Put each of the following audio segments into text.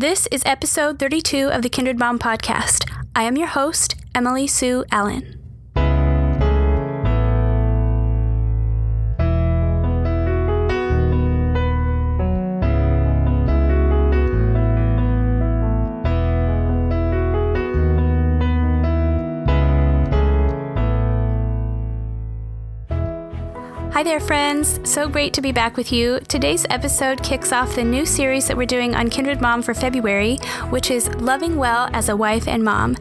This is episode 32 of the Kindred Mom podcast. I am your host, Emily Sue Allen. Hi there, friends. So great to be back with you. Today's episode kicks off the new series that we're doing on Kindred Mom for February, which is Loving Well as a Wife and Mom.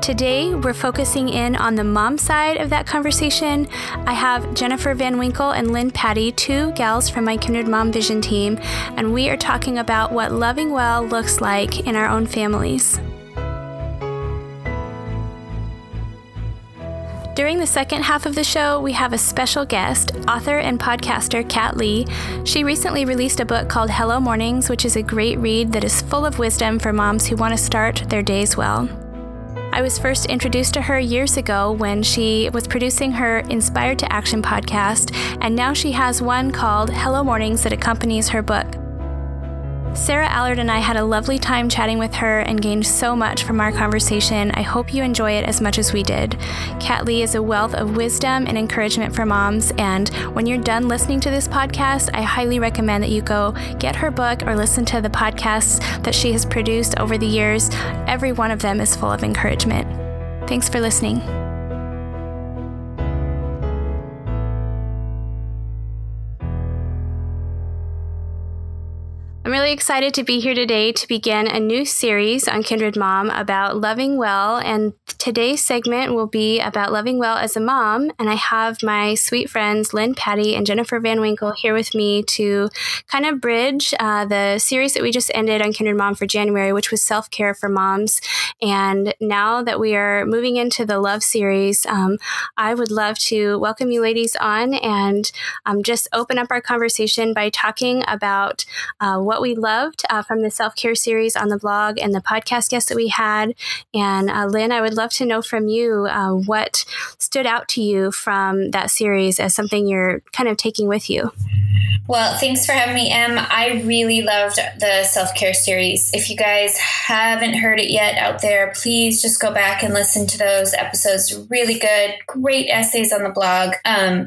Today, we're focusing in on the mom side of that conversation. I have Jennifer Van Winkle and Lynne Patti, two gals from my Kindred Mom Vision team, and we are talking about what loving well looks like in our own families. During the second half of the show, we have a special guest, author and podcaster Kat Lee. She recently released a book called Hello Mornings, which is a great read that is full of wisdom for moms who want to start their days well. I was first introduced to her years ago when she was producing her Inspired to Action podcast, and now she has one called Hello Mornings that accompanies her book. Sarah Allard and I had a lovely time chatting with her and gained so much from our conversation. I hope you enjoy it as much as we did. Kat Lee is a wealth of wisdom and encouragement for moms, and when you're done listening to this podcast, I highly recommend that you go get her book or listen to the podcasts that she has produced over the years. Every one of them is full of encouragement. Thanks for listening. Really excited to be here today to begin a new series on Kindred Mom about loving well. And today's segment will be about loving well as a mom. And I have my sweet friends, Lynne Patti and Jennifer Van Winkle, here with me to kind of bridge uh, the series that we just ended on Kindred Mom for January, which was self care for moms. And now that we are moving into the love series, um, I would love to welcome you ladies on and um, just open up our conversation by talking about uh, what we loved uh, from the self care series on the blog and the podcast guests that we had. And uh, Lynne, I would love to know from you uh, what stood out to you from that series as something you're kind of taking with you. Well, thanks for having me, Em. I really loved the self care series. If you guys haven't heard it yet out there, please just go back and listen to those episodes. Really good, great essays on the blog. Um,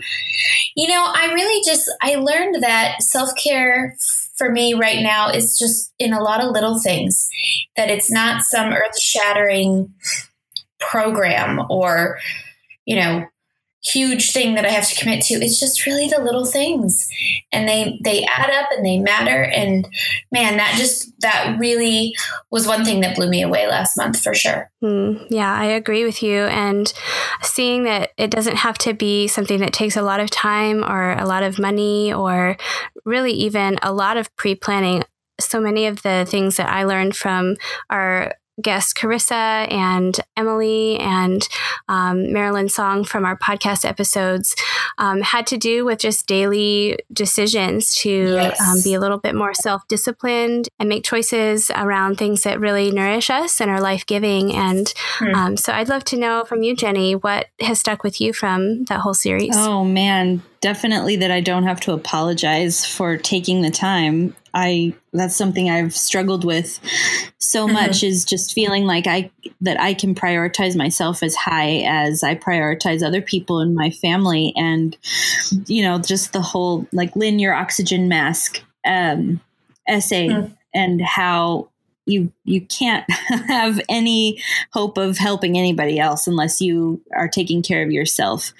you know, I really just I learned that self care for me right now is just in a lot of little things. That it's not some earth shattering program or you know huge thing that I have to commit to. It's just really the little things. And they they add up and they matter and man, that just that really was one thing that blew me away last month for sure. Mm, yeah, I agree with you and seeing that it doesn't have to be something that takes a lot of time or a lot of money or really even a lot of pre-planning so many of the things that I learned from our guests Carissa and Emily and um, Marilyn Song from our podcast episodes um, had to do with just daily decisions to yes. um, be a little bit more self disciplined and make choices around things that really nourish us and are life giving. And hmm. so I'd love to know from you, Jenny, what has stuck with you from that whole series? Oh, man definitely that I don't have to apologize for taking the time. I that's something I've struggled with so mm-hmm. much is just feeling like I that I can prioritize myself as high as I prioritize other people in my family and you know just the whole like Lynne your oxygen mask um essay mm. and how you you can't have any hope of helping anybody else unless you are taking care of yourself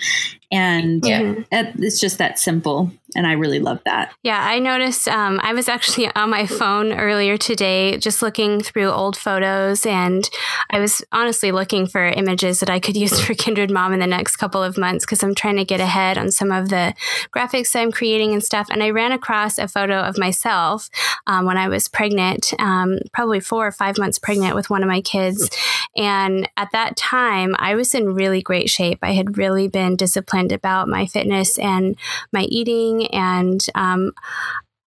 and yeah. it's just that simple and i really love that. Yeah i noticed um, i was actually on my phone earlier today just looking through old photos and i was honestly looking for images that i could use for kindred mom in the next couple of months because i'm trying to get ahead on some of the graphics i'm creating and stuff. And i ran across a photo of myself um, when i was pregnant um, probably four or five months pregnant with one of my kids. And at that time i was in really great shape. I had really been disciplined disciplined about my fitness and my eating. And um,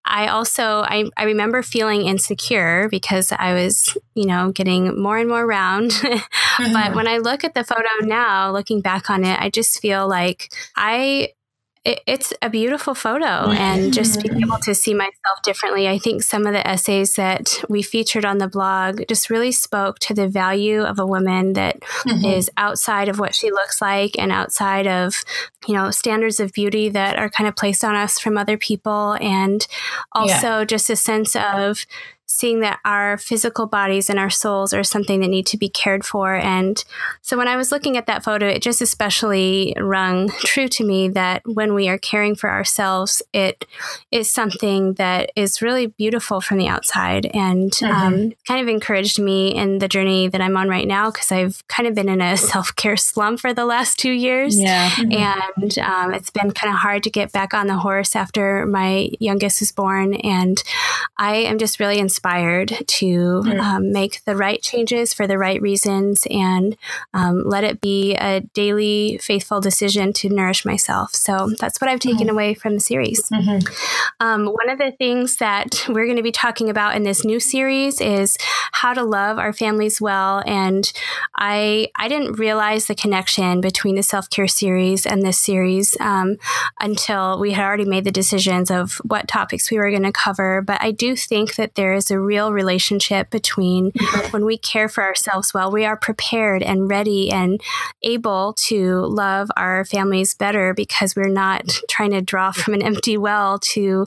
I also I, I remember feeling insecure because I was, you know, getting more and more round. mm-hmm. But when I look at the photo now, looking back on it, I just feel like I it, it's a beautiful photo and just being able to see myself differently. I think some of the essays that we featured on the blog just really spoke to the value of a woman that mm-hmm. is outside of what she looks like and outside of, you know, standards of beauty that are kind of placed on us from other people. And also yeah. just a sense of seeing that our physical bodies and our souls are something that need to be cared for. And so when I was looking at that photo, it just especially rung true to me that when we are caring for ourselves, it is something that is really beautiful from the outside and mm-hmm. um, kind of encouraged me in the journey that I'm on right now because I've kind of been in a self care slump for the last two years. Yeah. Mm-hmm. And um, it's been kind of hard to get back on the horse after my youngest was born. And I am just really inspired inspired to mm. um, make the right changes for the right reasons and um, let it be a daily faithful decision to nourish myself. So that's what I've taken mm away from the series. Mm-hmm. Um, one of the things that we're going to be talking about in this new series is how to love our families well. And I I didn't realize the connection between the self care series and this series um, until we had already made the decisions of what topics we were going to cover. But I do think that there is a real relationship between mm-hmm. when we care for ourselves well, we are prepared and ready and able to love our families better because we're not trying to draw from an empty well to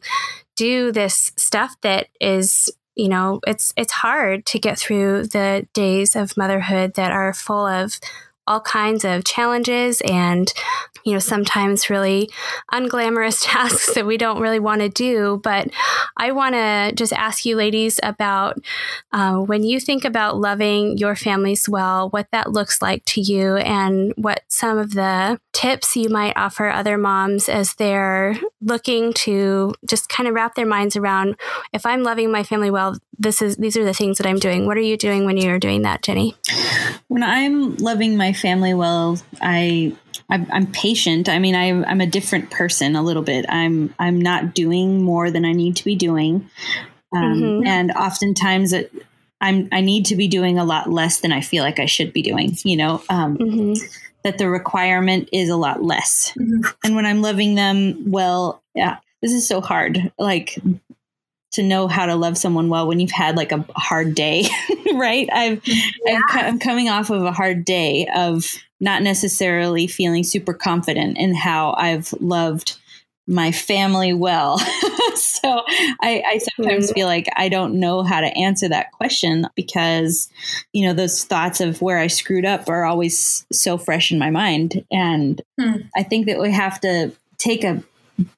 do this stuff that is you know it's it's hard to get through the days of motherhood that are full of all kinds of challenges and you know sometimes really unglamorous tasks that we don't really want to do. But i want to just ask you ladies about uh, when you think about loving your families well what that looks like to you and what some of the tips you might offer other moms as they're looking to just kind of wrap their minds around if i'm loving my family well this is these are the things that i'm doing. What are you doing when you're doing that jenny? When i'm loving my family well. I I'm, I'm patient. I mean, I, I'm a different person a little bit. I'm I'm not doing more than I need to be doing, um, mm-hmm. and oftentimes it, I'm I need to be doing a lot less than I feel like I should be doing. You know. Um, mm-hmm. That the requirement is a lot less. Mm-hmm. And when I'm loving them well, yeah, this is so hard. Like to know how to love someone well when you've had like a hard day, right? I've, yeah. i am coming off of a hard day of not necessarily feeling super confident in how I've loved my family well. so I, I sometimes mm-hmm. feel like I don't know how to answer that question because, you know, those thoughts of where I screwed up are always so fresh in my mind. And hmm. I think that we have to take a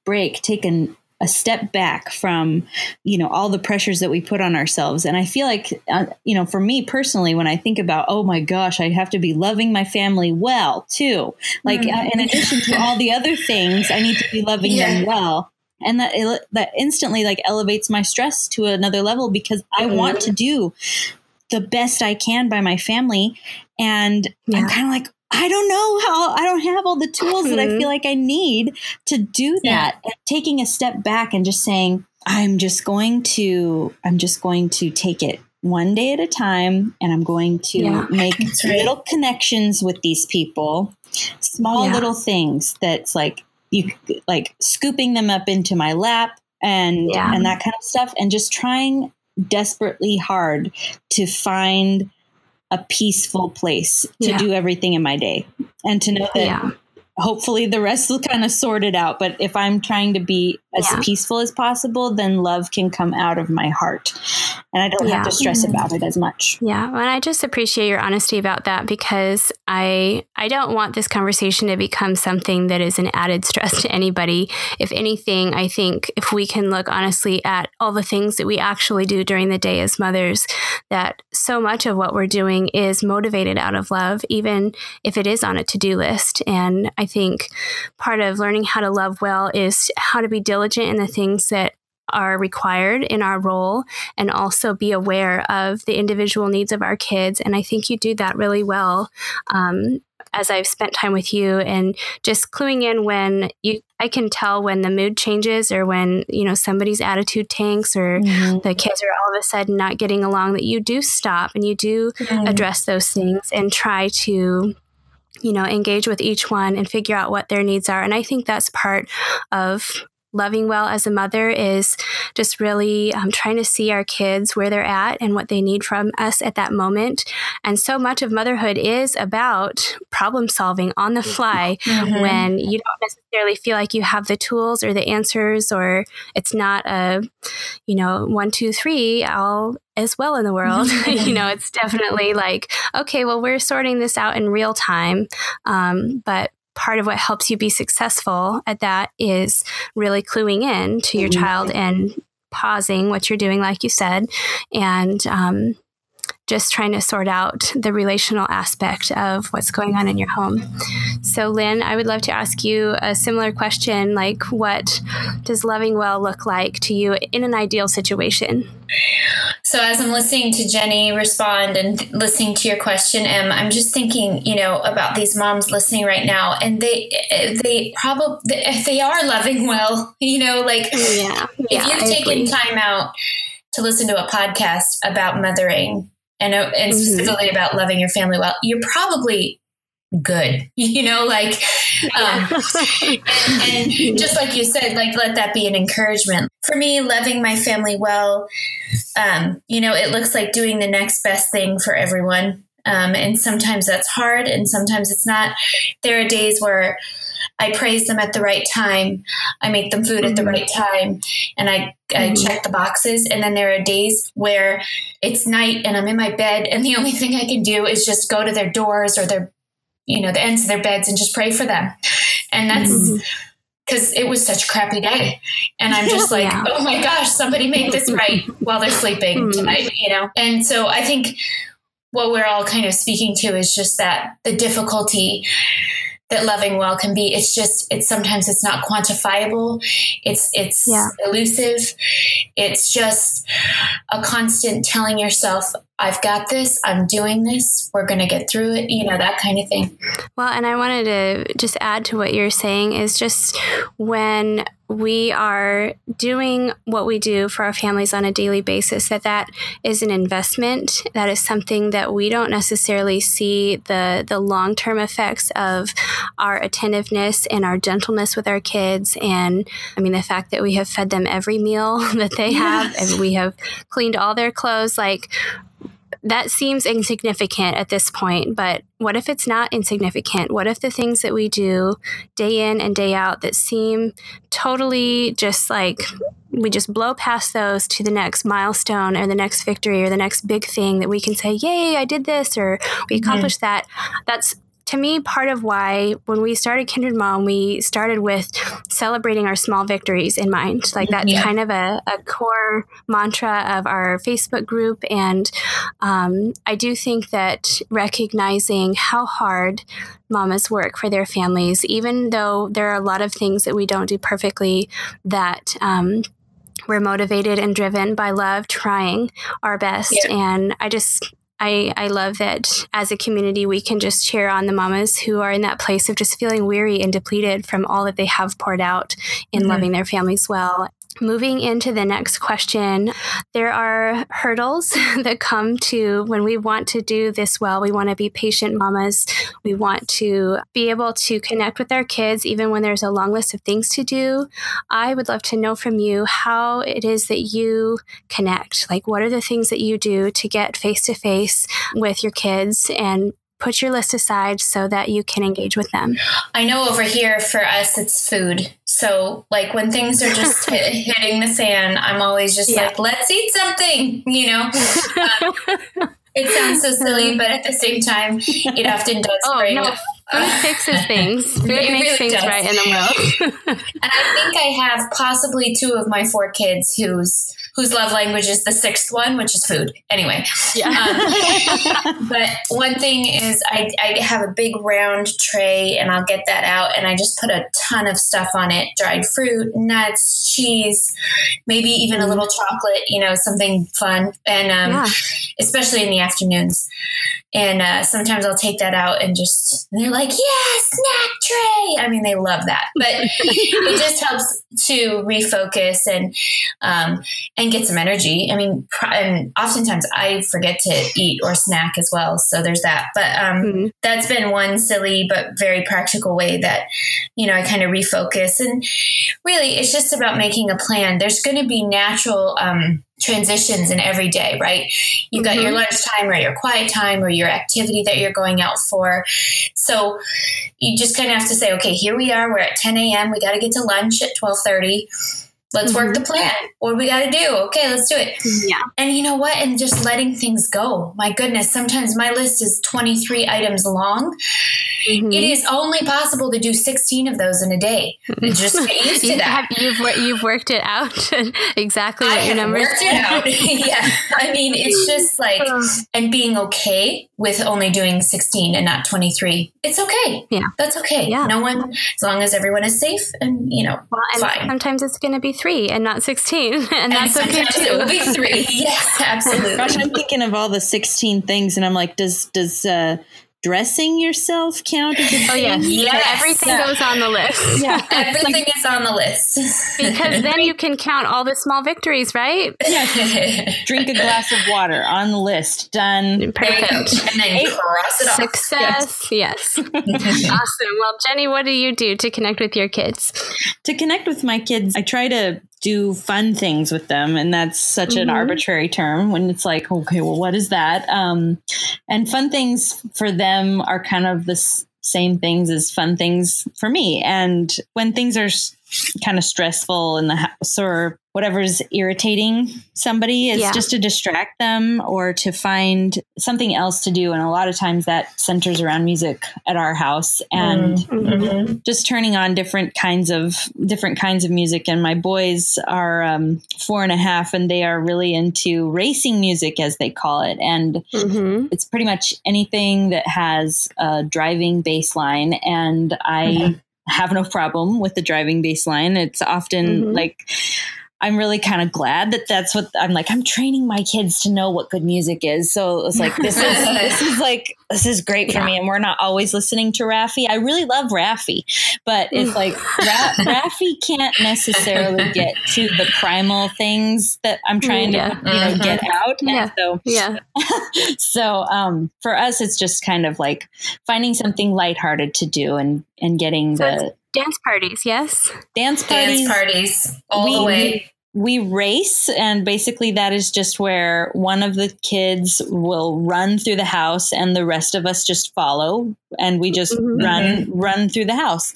break, take an a step back from you know all the pressures that we put on ourselves and i feel like uh, you know for me personally when i think about oh my gosh i have to be loving my family well too like mm-hmm. uh, in addition to all the other things i need to be loving yeah. them well and that that instantly like elevates my stress to another level because i mm-hmm. want to do the best i can by my family and yeah. i'm kind of like I don't know how I don't have all the tools that I mm-hmm. feel like I need to do that. Yeah. taking a step back and just saying, I'm just going to I'm just going to take it one day at a time and I'm going to yeah, make right. little connections with these people, small yeah. little things that's like you like scooping them up into my lap and and that kind of stuff and just trying desperately hard to find a peaceful place to yeah. do everything in my day and to know that yeah. Hopefully the rest will kind of sort it out. But if I'm trying to be as yeah. peaceful as possible, then love can come out of my heart. And I don't yeah. have to stress mm-hmm. about it as much. Yeah. And I just appreciate your honesty about that because I I don't want this conversation to become something that is an added stress to anybody. If anything, I think if we can look honestly at all the things that we actually do during the day as mothers, that so much of what we're doing is motivated out of love, even if it is on a to-do list. And I think part of learning how to love well is how to be diligent in the things that are required in our role and also be aware of the individual needs of our kids. And I think you do that really well. Um, as I've spent time with you and just cluing in when you I can tell when the mood changes or when, you know, somebody's attitude tanks or mm-hmm. the kids are all of a sudden not getting along that you do stop and you do mm-hmm. address those things and try to you know, engage with each one and figure out what their needs are. And I think that's part of loving well as a mother is just really um, trying to see our kids where they're at and what they need from us at that moment. And so much of motherhood is about problem solving on the fly mm-hmm. when you don't necessarily feel like you have the tools or the answers, or it's not a, you know, one, two, three, all as well in the world. you know, it's definitely like, okay, well, we're sorting this out in real time. Um, but part of what helps you be successful at that is really cluing in to your mm-hmm. child and pausing what you're doing, like you said, and um, just trying to sort out the relational aspect of what's going on in your home. So, Lynne, I would love to ask you a similar question like, what does loving well look like to you in an ideal situation? So, as I'm listening to Jenny respond and listening to your question, Em, I'm just thinking, you know, about these moms listening right now, and they they probably if they are loving well, you know, like yeah, if yeah, you've I taken agree. time out to listen to a podcast about mothering and uh, and mm-hmm. specifically about loving your family well, you're probably good you know like um, and, and, just like you said like let that be an encouragement. For me loving my family well um, you know it looks like doing the next best thing for everyone. Um, and sometimes that's hard and sometimes it's not. There are days where I praise them at the right time. I make them food mm-hmm. at the mm-hmm. right time and I, I mm-hmm. check the boxes. And then there are days where it's night and I'm in my bed and the only thing I can do is just go to their doors or their, you know, the ends of their beds and just pray for them. And that's because mm-hmm. it was such a crappy day. And I'm just like, yeah. oh my gosh, somebody make this right while they're sleeping mm-hmm. tonight, you know? And so I think what we're all kind of speaking to is just that the difficulty that loving well can be. It's just it's sometimes it's not quantifiable. It's it's yeah. elusive. It's just a constant telling yourself I've got this, I'm doing this, we're going to get through it, you know, that kind of thing. Well, and I wanted to just add to what you're saying is just when we are doing what we do for our families on a daily basis that that is an investment that is something that we don't necessarily see the the long-term effects of our attentiveness and our gentleness with our kids and i mean the fact that we have fed them every meal that they yes. have and we have cleaned all their clothes like that seems insignificant at this point, but what if it's not insignificant? What if the things that we do day in and day out that seem totally just like we just blow past those to the next milestone or the next victory or the next big thing that we can say, Yay, I did this or we mm-hmm. accomplished mm-hmm. that? That's to me, part of why when we started Kindred Mom, we started with celebrating our small victories in mind. Like that's yeah. kind of a, a, core mantra of our Facebook group. And um, I do think that recognizing how hard mamas work for their families, even though there are a lot of things that we don't do perfectly, that um, we're motivated and driven by love, trying our best. Yeah. And I just I, I love that as a community, we can just cheer on the mamas who are in that place of just feeling weary and depleted from all that they have poured out in mm-hmm. loving their families well Moving into the next question, there are hurdles that come to when we want to do this well. We want to be patient mamas. We want to be able to connect with our kids even when there's a long list of things to do. I would love to know from you how it is that you connect. Like, what are the things that you do to get face to face with your kids and put your list aside so that you can engage with them. I know over here for us it's food. So like when things are just hit, hitting the fan, I'm always just yeah. like, let's eat something, you know. Um, it sounds so silly, but at the same time, it often does oh, bring. No. Food fixes things. Food makes really things does. right in the world. and I think I have possibly two of my four kids whose whose love language is the sixth one, which is food. Anyway, yeah. Um, but one thing is, I, I have a big round tray, and I'll get that out, and I just put a ton of stuff on it: dried fruit, nuts, cheese, maybe even a mm. little chocolate. You know, something fun, and um, yeah. especially in the afternoons. And uh, sometimes I'll take that out and just, and they're like, yeah, snack tray. I mean, they love that, but it just helps to refocus and, um, and and get some energy. I mean, and oftentimes I forget to eat or snack as well. So there's that. But um, mm-hmm. that's been one silly but very practical way that, you know, I kind of refocus. And really, it's just about making a plan. There's going to be natural um, transitions in every day, right? You've got mm-hmm. your lunch time or your quiet time or your activity that you're going out for. So you just kind of have to say, okay, here we are. We're at 10 a.m. We got to get to lunch at 1230 Let's mm-hmm. work the plan. What do we got to do? Okay, let's do it. Yeah. And you know what? And just letting things go. My goodness, sometimes my list is 23 items long. Mm-hmm. It is only possible to do 16 of those in a day. Just get used to that. Have, you've, you've worked it out exactly what I your numbers worked it out. yeah. I mean, it's just like, and being okay with only doing 16 and not 23. It's okay. Yeah. That's okay. Yeah. No one, as long as everyone is safe and, you know, well, and fine. Sometimes it's going to be three and not 16. And, and that's okay too. It will be three. yes, absolutely. Gosh, I'm thinking of all the 16 things and I'm like, does, does, uh, dressing yourself count as a Oh yes, yes. everything yeah. goes on the list. Yeah, everything is on the list. because then you can count all the small victories, right? Yeah. Drink a glass of water on the list. Done. Perfect. And then cross it off. Success. Yes. yes. awesome. Well, Jenny, what do you do to connect with your kids? To connect with my kids, I try to do fun things with them and that's such mm-hmm. an arbitrary term when it's like okay well what is that um, and fun things for them are kind of the same things as fun things for me and when things are kind of stressful in the house or whatever's irritating somebody is yeah. just to distract them or to find something else to do and a lot of times that centers around music at our house and mm-hmm. mm-hmm. just turning on different kinds of different kinds of music and my boys are um, four and a half and they are really into racing music as they call it and mm-hmm. it's pretty much anything that has a driving bass line and i mm-hmm have no problem with the driving baseline. It's often mm-hmm. like I'm really kind of glad that that's what I'm like. I'm training my kids to know what good music is. So it's like this is this is like this is great for yeah. me. And we're not always listening to Raffi. I really love Raffi, but it's like Ra- Raffi can't necessarily get to the primal things that I'm trying yeah. to you know mm-hmm. get out. And yeah. so yeah. so um, for us, it's just kind of like finding something lighthearted to do and and getting so the dance parties, yes. Dance parties. Dance parties all we, the way. We, we race, and basically that is just where one of the kids will run through the house, and the rest of us just follow, and we just mm-hmm. run mm-hmm. run through the house,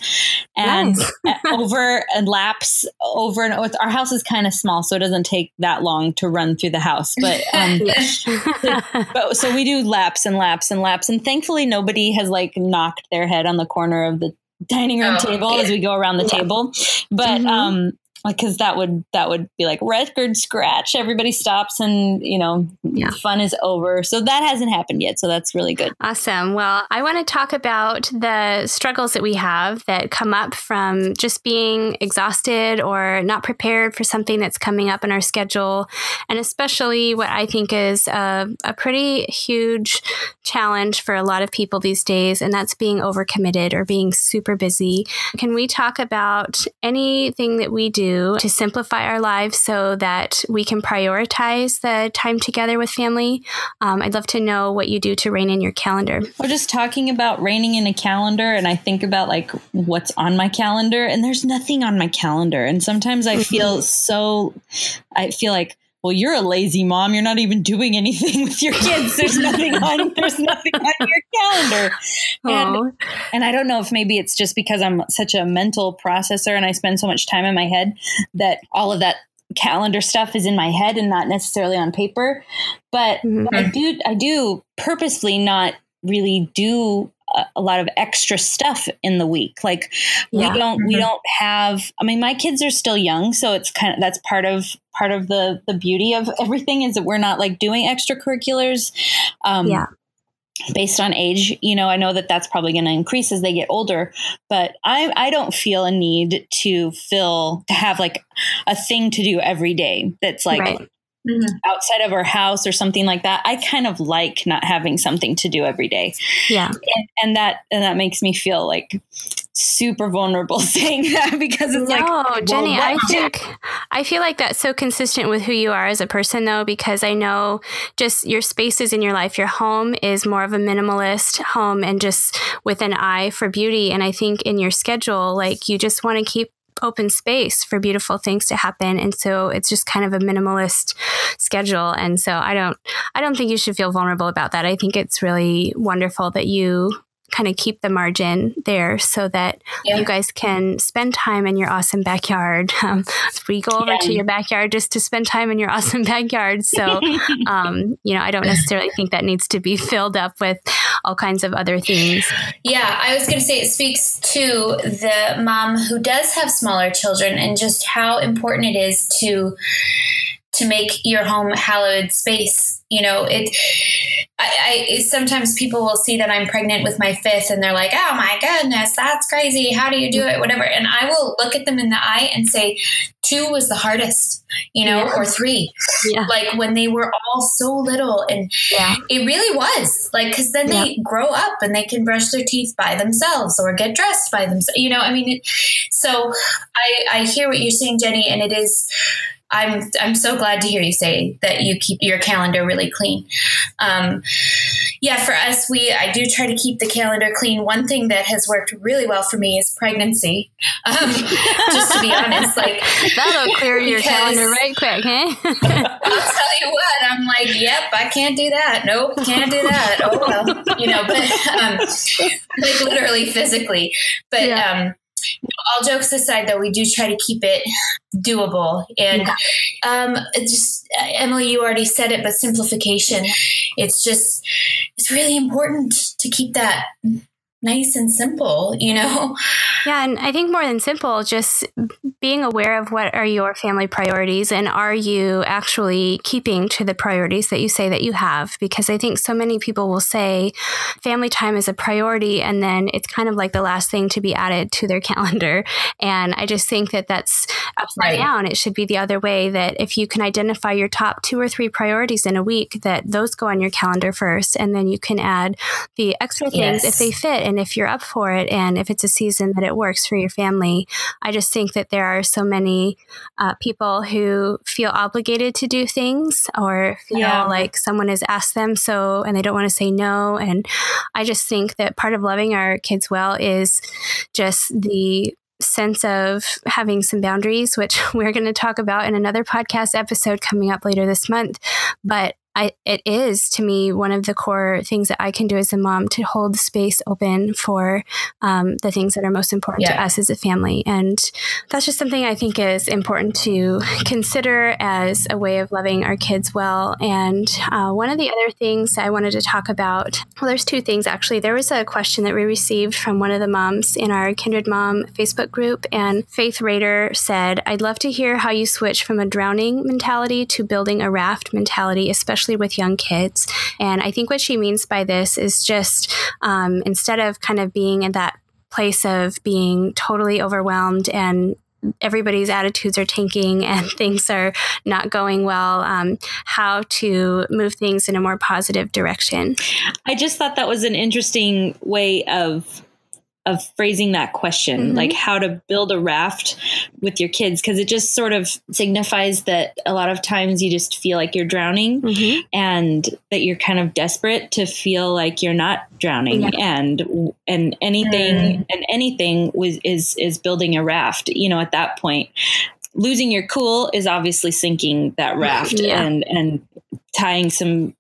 and nice. over and laps over and over. Our house is kind of small, so it doesn't take that long to run through the house. But um, but so we do laps and laps and laps, and thankfully nobody has like knocked their head on the corner of the dining room oh, table yeah. as we go around the yeah. table. But mm-hmm. um, because that would that would be like record scratch. Everybody stops and you know yeah. fun is over. So that hasn't happened yet. So that's really good. Awesome. Well i want to talk about the struggles that we have that come up from just being exhausted or not prepared for something that's coming up in our schedule. And especially what i think is a, a pretty huge challenge for a lot of people these days and that's being overcommitted or being super busy. Can we talk about anything that we do to simplify our lives so that we can prioritize the time together with family. Um, I'd love to know what you do to rein in your calendar. We're just talking about reining in a calendar, and I think about like what's on my calendar, and there's nothing on my calendar. And sometimes I feel mm-hmm. so, I feel like, well, you're a lazy mom. You're not even doing anything with your kids. There's nothing on. There's nothing on your calendar. And, and I don't know if maybe it's just because I'm such a mental processor and I spend so much time in my head that all of that calendar stuff is in my head and not necessarily on paper. But mm-hmm. I do. I do purposefully not really do a, lot of extra stuff in the week. Like yeah. we don't mm-hmm. we don't have I mean my kids are still young, so it's kind of that's part of part of the the beauty of everything is that we're not like doing extracurriculars. Um yeah based on age you know i know that that's probably going to increase as they get older but i i don't feel a need to fill to have like a thing to do every day that's like right mm-hmm. outside of our house or something like that, I kind of like not having something to do every day. Yeah. And, and that and that makes me feel like super vulnerable saying that because it's no, like, well, Jenny, I think I feel like that's so consistent with who you are as a person, though, because I know just your spaces in your life, your home is more of a minimalist home and just with an eye for beauty. And I think in your schedule, like you just want to keep open space for beautiful things to happen. And so it's just kind of a minimalist schedule. And so i don't i don't think you should feel vulnerable about that. I think it's really wonderful that you kind of keep the margin there so that yeah. you guys can spend time in your awesome backyard. Um, we go over yeah. to your backyard just to spend time in your awesome backyard. So, um, you know, I don't necessarily think that needs to be filled up with all kinds of other things. Yeah, I was going to say it speaks to the mom who does have smaller children and just how important it is to to make your home hallowed space. You know, it I, I, sometimes people will see that I'm pregnant with my fifth and they're like, oh my goodness, that's crazy. How do you do it? Whatever. And I will look at them in the eye and say, two was the hardest, you know, yeah. or three. Yeah. Like when they were all so little. And yeah. it really was like, cause then they grow up and they can brush their teeth by themselves or get dressed by themselves. You know, I mean, it, so I, I hear what you're saying, Jenny, and it is, I'm I'm so glad to hear you say that you keep your calendar really clean. Um, yeah, for us, we I do try to keep the calendar clean. One thing that has worked really well for me is pregnancy. Um, just to be honest, like that'll clear your calendar right quick, huh? I'll tell you what, I'm like, yep, I can't do that. Nope, can't do that. Oh well, you know, but um, like literally physically, but. Yeah. All jokes aside, though, we do try to keep it doable. And yeah. um, just Emily, you already said it, but simplification. It's just it's really important to keep that nice and simple, you know? Yeah, and I think more than simple, just being aware of what are your family priorities and are you actually keeping to the priorities that you say that you have? Because I think so many people will say family time is a priority and then it's kind of like the last thing to be added to their calendar. And I just think that that's upside right. down. It should be the other way that if you can identify your top two or three priorities in a week, that those go on your calendar first and then you can add the extra things yes. if they fit and if you're up for it and if it's a season that it works for your family. I just think that there are so many uh, people who feel obligated to do things or feel yeah. like someone has asked them so and they don't want to say no. And I just think that part of loving our kids well is just the sense of having some boundaries, which we're going to talk about in another podcast episode coming up later this month. But I, it is to me one of the core things that I can do as a mom to hold space open for um, the things that are most important yeah. to us as a family. And that's just something I think is important to consider as a way of loving our kids well. And uh, one of the other things I wanted to talk about well, there's two things actually. There was a question that we received from one of the moms in our Kindred Mom Facebook group, and Faith Rader said, I'd love to hear how you switch from a drowning mentality to building a raft mentality, especially especially with young kids. And I think what she means by this is just um, instead of kind of being in that place of being totally overwhelmed and everybody's attitudes are tanking and things are not going well, um, how to move things in a more positive direction. I just thought that was an interesting way of of phrasing that question, mm-hmm. like how to build a raft with your kids, because it just sort of signifies that a lot of times you just feel like you're drowning mm-hmm. and that you're kind of desperate to feel like you're not drowning. Yeah. And and anything mm. and anything was is is building a raft, you know, at that point. Losing your cool is obviously sinking that raft yeah. and and tying some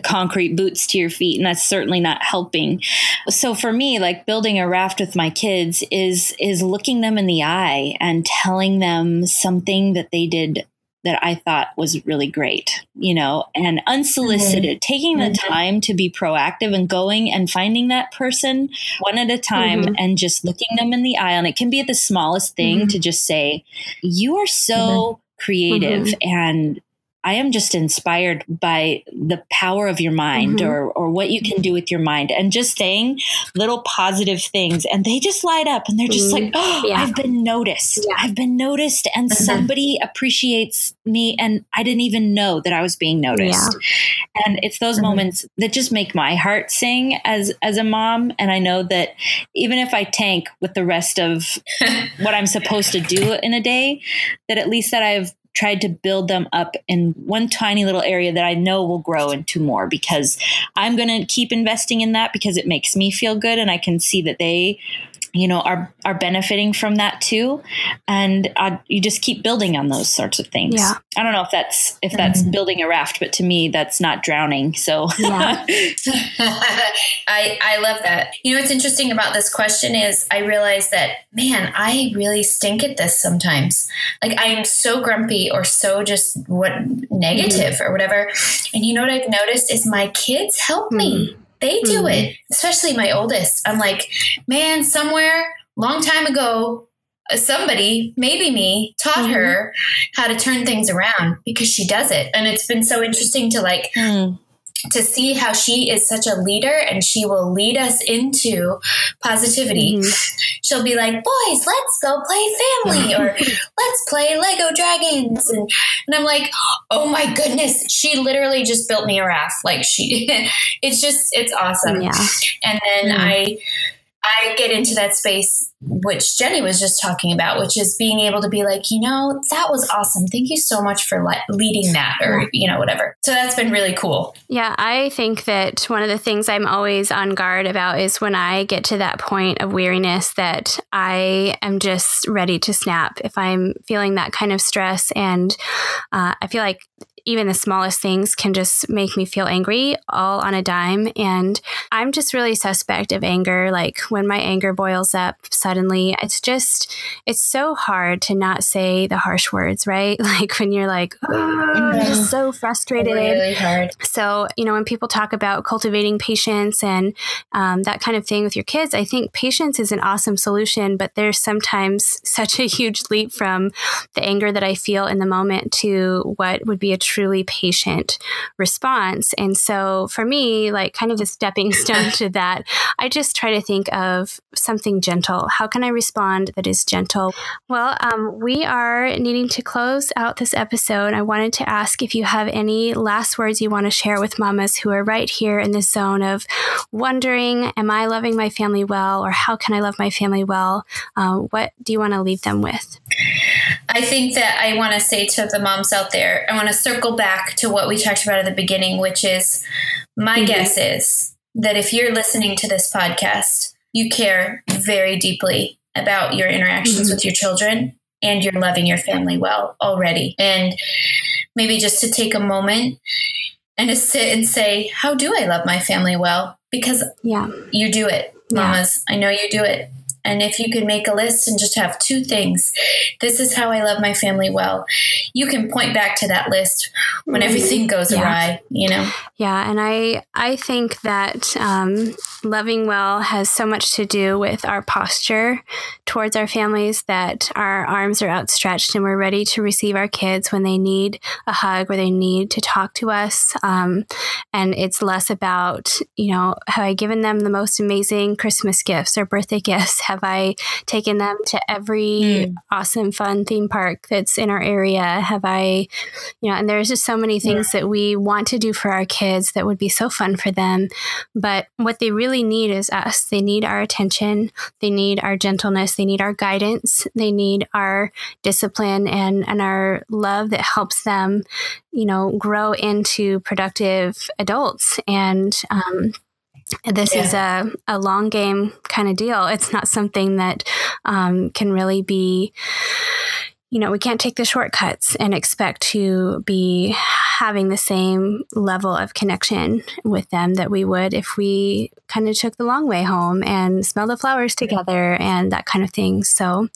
concrete boots to your feet and that's certainly not helping so for me like building a raft with my kids is is looking them in the eye and telling them something that they did that I thought was really great, you know, and unsolicited, mm-hmm. taking the mm-hmm. time to be proactive and going and finding that person one at a time mm-hmm. and just looking them in the eye. And it can be the smallest thing mm-hmm. to just say, You are so mm-hmm. creative mm-hmm. and I am just inspired by the power of your mind mm-hmm. or, or what you can do with your mind and just saying little positive things. And they just light up and they're just mm-hmm. like, oh, yeah. I've been noticed. Yeah. I've been noticed and mm-hmm. somebody appreciates me. And I didn't even know that I was being noticed. Yeah. And it's those mm-hmm. moments that just make my heart sing as, as a mom. And I know that even if I tank with the rest of what I'm supposed to do in a day, that at least that I've tried to build them up in one tiny little area that I know will grow into more because I'm going to keep investing in that because it makes me feel good and I can see that they you know are are benefiting from that too. And uh, you just keep building on those sorts of things. Yeah. I don't know if that's if that's mm-hmm. building a raft but to me that's not drowning. So yeah. I i love that. You know what's interesting about this question is i realize that man i really stink at this sometimes. Like i am so grumpy or so just what negative mm-hmm. or whatever. And you know what i've noticed is my kids help mm-hmm. me they do mm-hmm. it, especially my oldest. I'm like, man, somewhere long time ago, uh, somebody, maybe me, taught mm-hmm. her how to turn things around because she does it. And it's been so interesting to like mm to see how she is such a leader and she will lead us into positivity. Mm-hmm. She'll be like, boys, let's go play family or let's play Lego dragons. And, and I'm like, oh my goodness, she literally just built me a raft. Like she, it's just, it's awesome. Yeah. And then mm-hmm. I, I get into that space, which Jenny was just talking about, which is being able to be like, you know, that was awesome. Thank you so much for le- leading that, or, you know, whatever. So that's been really cool. Yeah. I think that one of the things I'm always on guard about is when I get to that point of weariness that I am just ready to snap. If I'm feeling that kind of stress and uh, I feel like even the smallest things can just make me feel angry all on a dime. And I'm just really suspect of anger. Like when my anger boils up suddenly, it's just, it's so hard to not say the harsh words, right? Like when you're like, oh, just so frustrated. Really hard. So, you know, when people talk about cultivating patience and um, that kind of thing with your kids, I think patience is an awesome solution, but there's sometimes such a huge leap from the anger that I feel in the moment to what would be a true truly patient response. And so for me, like kind of a stepping stone to that, I just try to think of something gentle. How can I respond that is gentle? Well, um, we are needing to close out this episode. I wanted to ask if you have any last words you want to share with mamas who are right here in this zone of wondering, am I loving my family well, or how can I love my family well? Uh, what do you want to leave them with? I think that I want to say to the moms out there, I want to circle back to what we talked about at the beginning, which is my mm-hmm. guess is that if you're listening to this podcast, you care very deeply about your interactions mm-hmm. with your children and you're loving your family well already. And maybe just to take a moment and to sit and say, How do I love my family well? Because yeah. you do it, mamas. Yeah. I know you do it. And if you can make a list and just have two things, this is how I love my family well, you can point back to that list when everything goes yeah. awry, you know? Yeah. And I, I think that um, loving well has so much to do with our posture towards our families that our arms are outstretched and we're ready to receive our kids when they need a hug or they need to talk to us. Um, and it's less about, you know, have I given them the most amazing Christmas gifts or birthday gifts? Have I taken them to every mm. awesome, fun theme park that's in our area? Have I, you know, and there's just so many things yeah. that we want to do for our kids that would be so fun for them. But what they really need is us. They need our attention. They need our gentleness. They need our guidance. They need our discipline and, and our love that helps them, you know, grow into productive adults. And, um, this yeah. is a, a long game kind of deal. It's not something that um, can really be, you know, we can't take the shortcuts and expect to be having the same level of connection with them that we would if we kind of took the long way home and smelled the flowers together and that kind of thing. So,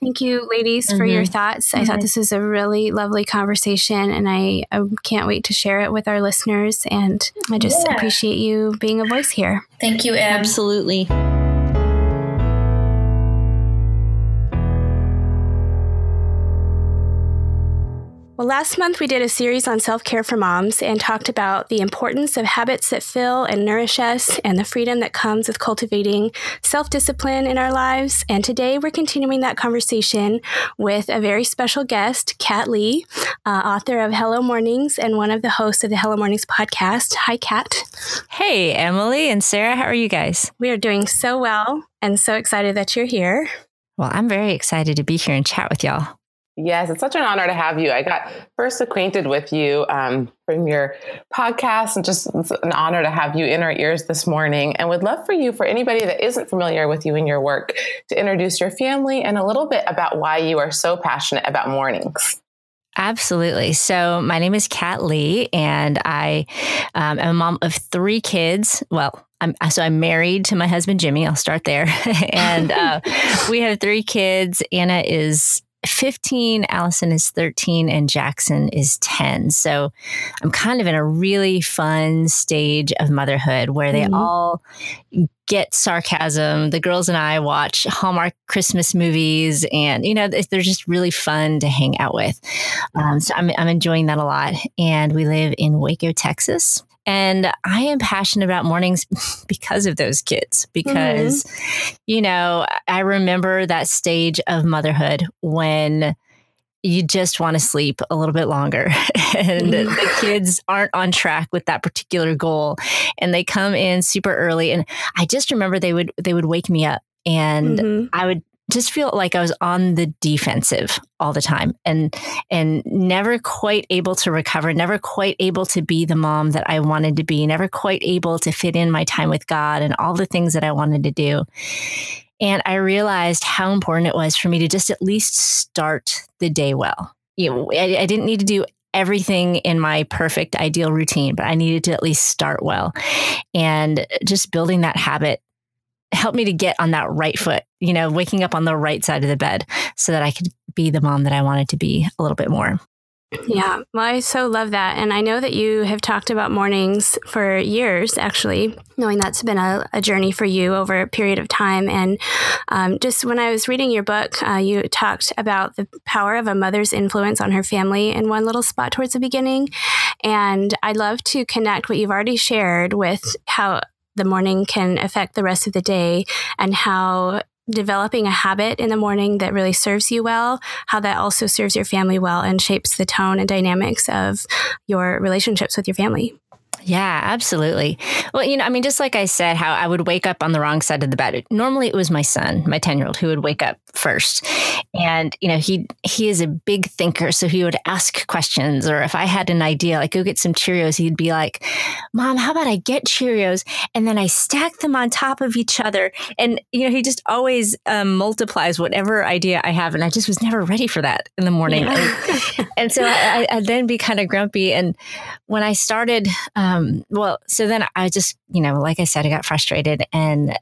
thank you, ladies, mm-hmm. for your mm-hmm. thoughts. Mm-hmm. I thought mm-hmm. this was a really lovely conversation, and I, I, can't wait to share it with our listeners. And I just yeah. appreciate you being a voice here. Thank you, Em. Absolutely. Well, last month we did a series on self care for moms and talked about the importance of habits that fill and nourish us and the freedom that comes with cultivating self discipline in our lives. And today we're continuing that conversation with a very special guest, Kat Lee, uh, author of Hello Mornings and one of the hosts of the Hello Mornings podcast. Hi, Kat. Hey, Emily and Sarah. How are you guys? We are doing so well and so excited that you're here. Well, I'm very excited to be here and chat with y'all. Yes, it's such an honor to have you. I got first acquainted with you um, from your podcast, and just it's an honor to have you in our ears this morning. And would love for you, for anybody that isn't familiar with you and your work, to introduce your family and a little bit about why you are so passionate about mornings. Absolutely. So, my name is Kat Lee, and I um, am a mom of three kids. Well, I'm so I'm married to my husband Jimmy. I'll start there, and uh, we have three kids. Anna is 15, Allison is 13, and Jackson is 10. So I'm kind of in a really fun stage of motherhood where they mm-hmm. all get sarcasm. The girls and I watch Hallmark Christmas movies, and you know they're just really fun to hang out with. Um, so I'm I'm enjoying that a lot. And we live in Waco, Texas. And I am passionate about mornings because of those kids, because, mm-hmm. you know, I remember that stage of motherhood when you just want to sleep a little bit longer and the mm-hmm. kids aren't on track with that particular goal and they come in super early and i just remember they would they would wake me up and mm-hmm. i would just feel like I was on the defensive all the time and and never quite able to recover, never quite able to be the mom that I wanted to be, never quite able to fit in my time with God and all the things that I wanted to do. And I realized how important it was for me to just at least start the day well. You know, I, I didn't need to do everything in my perfect ideal routine, but I needed to at least start well. And just building that habit helped me to get on that right foot, you know, waking up on the right side of the bed so that I could be the mom that I wanted to be a little bit more. Yeah, well, I so love that. And I know that you have talked about mornings for years, actually, knowing that's been a, a journey for you over a period of time. And um, just when I was reading your book, uh, you talked about the power of a mother's influence on her family in one little spot towards the beginning. And I'd love to connect what you've already shared with how the morning can affect the rest of the day and how developing a habit in the morning that really serves you well, how that also serves your family well and shapes the tone and dynamics of your relationships with your family. Yeah, absolutely. Well, you know, I mean, just like I said, how I would wake up on the wrong side of the bed. Normally, it was my son, my ten year old, who would wake up first, and you know, he he is a big thinker, so he would ask questions. Or if I had an idea, like go get some Cheerios, he'd be like, "Mom, how about I get Cheerios and then I stack them on top of each other?" And you know, he just always um, multiplies whatever idea I have, and I just was never ready for that in the morning. Yeah. and, and, so I, would then be kind of grumpy. And when I started. Um, um, well, so then I just, you know, like I said, I got frustrated and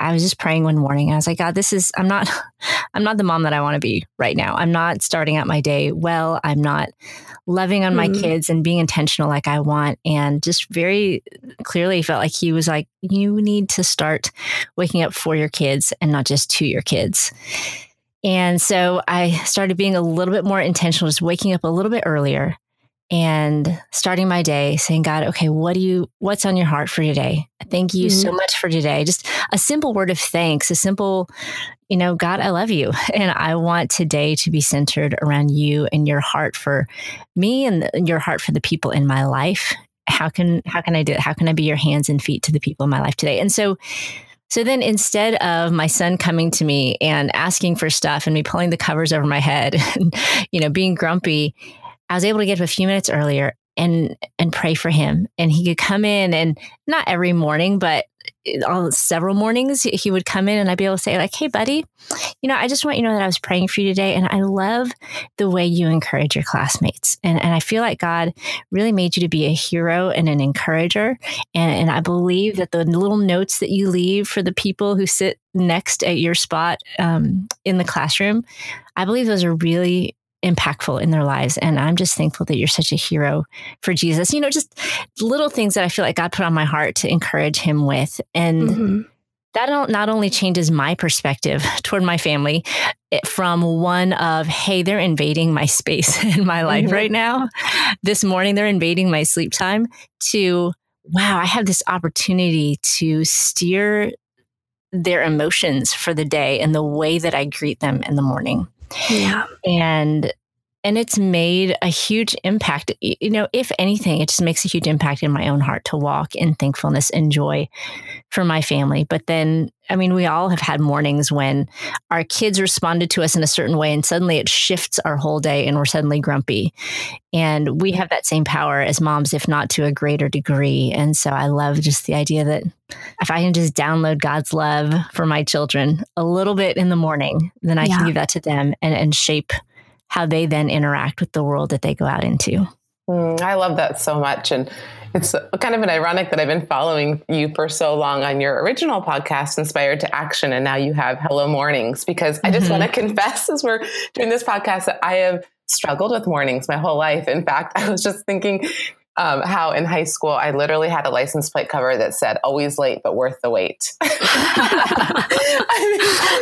I was just praying one morning. I was like, God, this is, I'm not, I'm not the mom that I want to be right now. I'm not starting out my day well. I'm not loving on mm-hmm. my kids and being intentional like I want. And just very clearly felt like he was like, you need to start waking up for your kids and not just to your kids. And so I started being a little bit more intentional, just waking up a little bit earlier and starting my day saying, God, okay, what do you, what's on your heart for today? Thank you mm-hmm. so much for today. Just a simple word of thanks, a simple, you know, God, I love you. And I want today to be centered around you and your heart for me and your heart for the people in my life. How can, how can I do it? How can I be your hands and feet to the people in my life today? And so, so then instead of my son coming to me and asking for stuff and me pulling the covers over my head and, you know, being grumpy, I was able to get up a few minutes earlier and and pray for him. And he could come in and not every morning, but on several mornings he would come in and I'd be able to say like, "Hey, buddy, you know, I just want you to know that I was praying for you today, and I love the way you encourage your classmates, and and I feel like God really made you to be a hero and an encourager, and and I believe that the little notes that you leave for the people who sit next at your spot um, in the classroom, I believe those are really impactful in their lives. And I'm just thankful that you're such a hero for Jesus. You know, just little things that I feel like God put on my heart to encourage him with. And mm-hmm. that not only changes my perspective toward my family from one of, hey, they're invading my space in my life mm-hmm. right now. This morning, they're invading my sleep time, to, wow, I have this opportunity to steer their emotions for the day and the way that I greet them in the morning. Yeah. And and it's made a huge impact. You know, if anything, it just makes a huge impact in my own heart to walk in thankfulness and joy for my family. But then, I mean, we all have had mornings when our kids responded to us in a certain way and suddenly it shifts our whole day and we're suddenly grumpy. And we have that same power as moms, if not to a greater degree. And so I love just the idea that if I can just download God's love for my children a little bit in the morning, then I yeah. can give that to them and, and shape how they then interact with the world that they go out into. Mm, I love that so much. And it's kind of an ironic that I've been following you for so long on your original podcast, Inspired to Action, and now you have Hello Mornings, because I just mm-hmm. want to confess as we're doing this podcast that I have struggled with mornings my whole life. In fact, I was just thinking um, how in high school I literally had a license plate cover that said "always late but worth the wait." I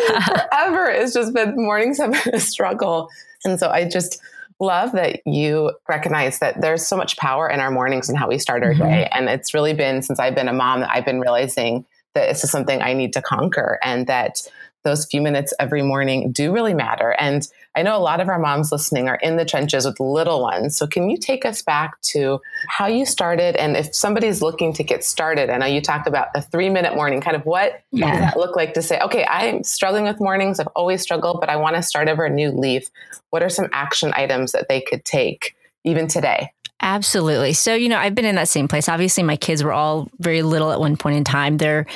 mean, forever, it's just been mornings have been a struggle, and so I just love that you recognize that there's so much power in our mornings and how we start our mm-hmm. day, and it's really been since I've been a mom that I've been realizing that this is something I need to conquer, and that those few minutes every morning do really matter. And I know a lot of our moms listening are in the trenches with little ones. So can you take us back to how you started? And if somebody's looking to get started, I know you talked about a three minute morning, kind of what yeah. does that look like to say, okay, I'm struggling with mornings. I've always struggled, but I want to start over a new leaf. What are some action items that they could take even today? Absolutely. So, you know, I've been in that same place. Obviously, my kids were all very little at one point in time. They're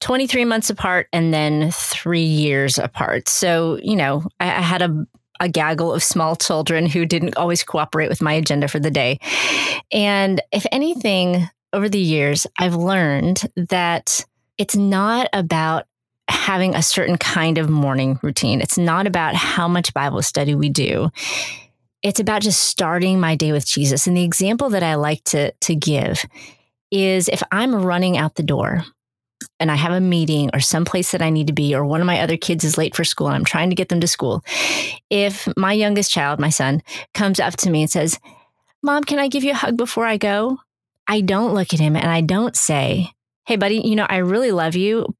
23 months apart and then three years apart. So, you know, I, I had a, a gaggle of small children who didn't always cooperate with my agenda for the day. And if anything, over the years, I've learned that it's not about having a certain kind of morning routine. It's not about how much Bible study we do it's about just starting my day with Jesus. And the example that I like to, to give is if I'm running out the door and I have a meeting or someplace that I need to be, or one of my other kids is late for school and I'm trying to get them to school. If my youngest child, my son, comes up to me and says, Mom, can I give you a hug before I go? I don't look at him and I don't say, Hey, buddy, you know, I really love you,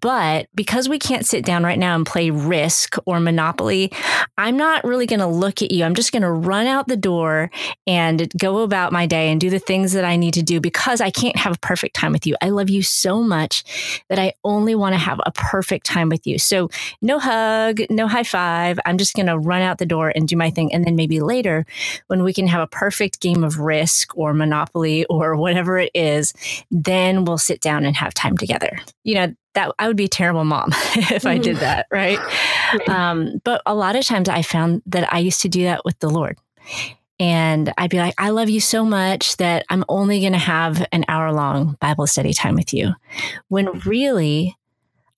but because we can't sit down right now and play Risk or Monopoly, I'm not really going to look at you. I'm just going to run out the door and go about my day and do the things that I need to do because I can't have a perfect time with you. I love you so much that I only want to have a perfect time with you. So, no hug, no high five. I'm just going to run out the door and do my thing. And then maybe later, when we can have a perfect game of Risk or Monopoly or whatever it is, then we'll sit down and have time together. You know, that I would be a terrible mom if I did mm-hmm. that, right? Um, but a lot of times I found that I used to do that with the Lord. And I'd be like, I love you so much that I'm only going to have an hour long Bible study time with you. When really,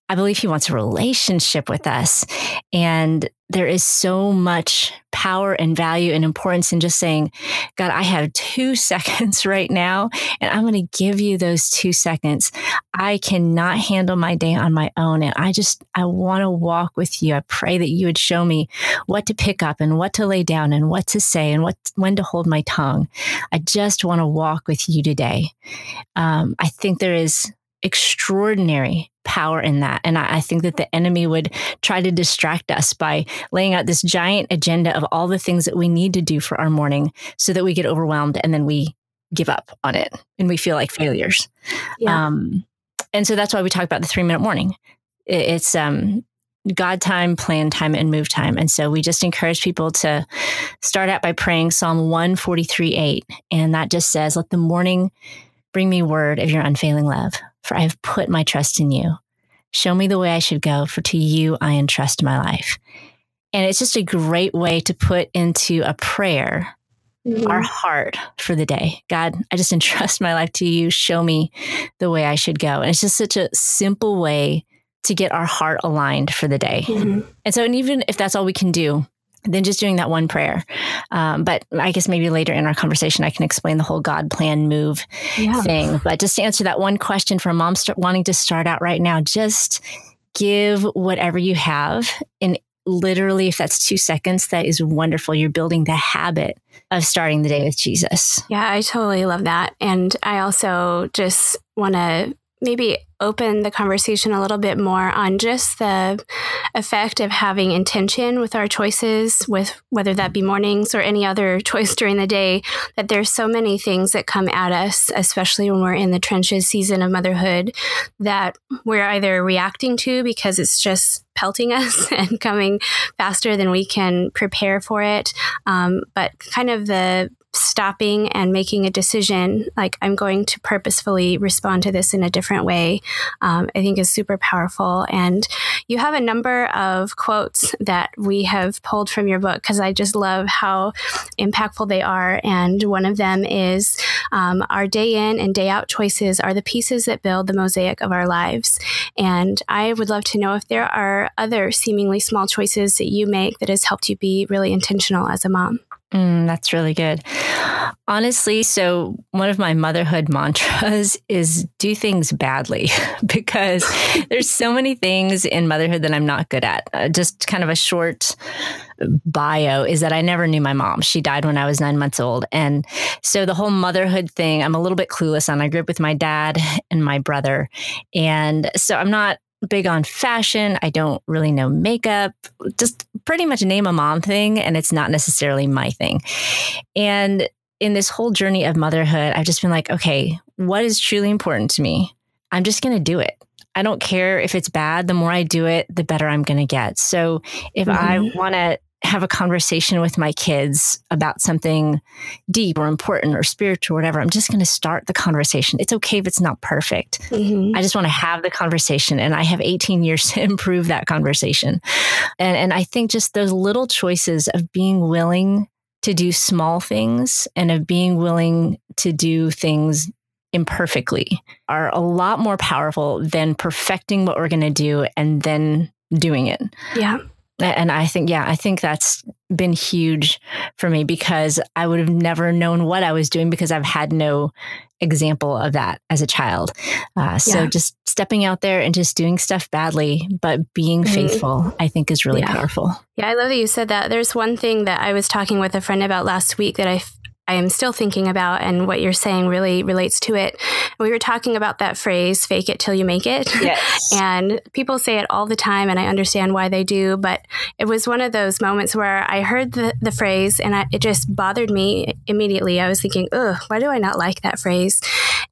I believe he wants a relationship with us. And there is so much power and value and importance in just saying, God, I have two seconds right now, and I'm going to give you those two seconds. I cannot handle my day on my own. And I just, I want to walk with you. I pray that you would show me what to pick up and what to lay down and what to say and what, when to hold my tongue. I just want to walk with you today. Um, I think there is extraordinary power in that. And I, I, think that the enemy would try to distract us by laying out this giant agenda of all the things that we need to do for our morning so that we get overwhelmed and then we give up on it and we feel like failures. Yeah. Um, and so that's why we talk about the three minute morning. It, it's um, God time, plan time, and move time. And so we just encourage people to start out by praying Psalm 143 8. And that just says, Let the morning bring me word of your unfailing love for I have put my trust in you. Show me the way I should go, for to you I entrust my life. And it's just a great way to put into a prayer mm-hmm. our heart for the day. God, I just entrust my life to you. Show me the way I should go. And it's just such a simple way to get our heart aligned for the day. Mm-hmm. And so, and even if that's all we can do, than just doing that one prayer. Um, but I guess maybe later in our conversation, I can explain the whole God plan move yeah. thing. But just to answer that one question for a mom start, wanting to start out right now, just give whatever you have. And literally, if that's two seconds, that is wonderful. You're building the habit of starting the day with Jesus. Yeah, I totally love that. And I also just want to maybe open the conversation a little bit more on just the effect of having intention with our choices with whether that be mornings or any other choice during the day that there's so many things that come at us especially when we're in the trenches season of motherhood that we're either reacting to because it's just pelting us and coming faster than we can prepare for it. Um, but kind of the stopping and making a decision like i'm going to purposefully respond to this in a different way um, i think is super powerful. And you have a number of quotes that we have pulled from your book because i just love how impactful they are. And one of them is um, our day in and day out choices are the pieces that build the mosaic of our lives. And i would love to know if there are other seemingly small choices that you make that has helped you be really intentional as a mom Mm, that's really good. Honestly, so one of my motherhood mantras is do things badly because there's so many things in motherhood that I'm not good at. Uh, just kind of a short bio is that I never knew my mom. She died when I was nine months old. And so the whole motherhood thing, I'm a little bit clueless on. I grew up with my dad and my brother. And so I'm not big on fashion. I don't really know makeup, just pretty much name a mom thing. And it's not necessarily my thing. And in this whole journey of motherhood, I've just been like, okay, what is truly important to me? I'm just going to do it. I don't care if it's bad. The more I do it, the better I'm going to get. So if mm-hmm. I want to have a conversation with my kids about something deep or important or spiritual or whatever, I'm just going to start the conversation. It's okay if it's not perfect. Mm-hmm. I just want to have the conversation. And I have 18 years to improve that conversation. And, and I think just those little choices of being willing to do small things and of being willing to do things imperfectly are a lot more powerful than perfecting what we're going to do and then doing it. Yeah. And I think, yeah, I think that's been huge for me because I would have never known what I was doing because I've had no example of that as a child. Uh, so yeah. just stepping out there and just doing stuff badly, but being mm-hmm. faithful, I think is really yeah. powerful. Yeah, I love that you said that. There's one thing that I was talking with a friend about last week that I I am still thinking about, and what you're saying really relates to it. We were talking about that phrase, fake it till you make it. Yes. and people say it all the time, and I understand why they do. But it was one of those moments where I heard the, the phrase and I, it just bothered me immediately. I was thinking, ugh, why do I not like that phrase?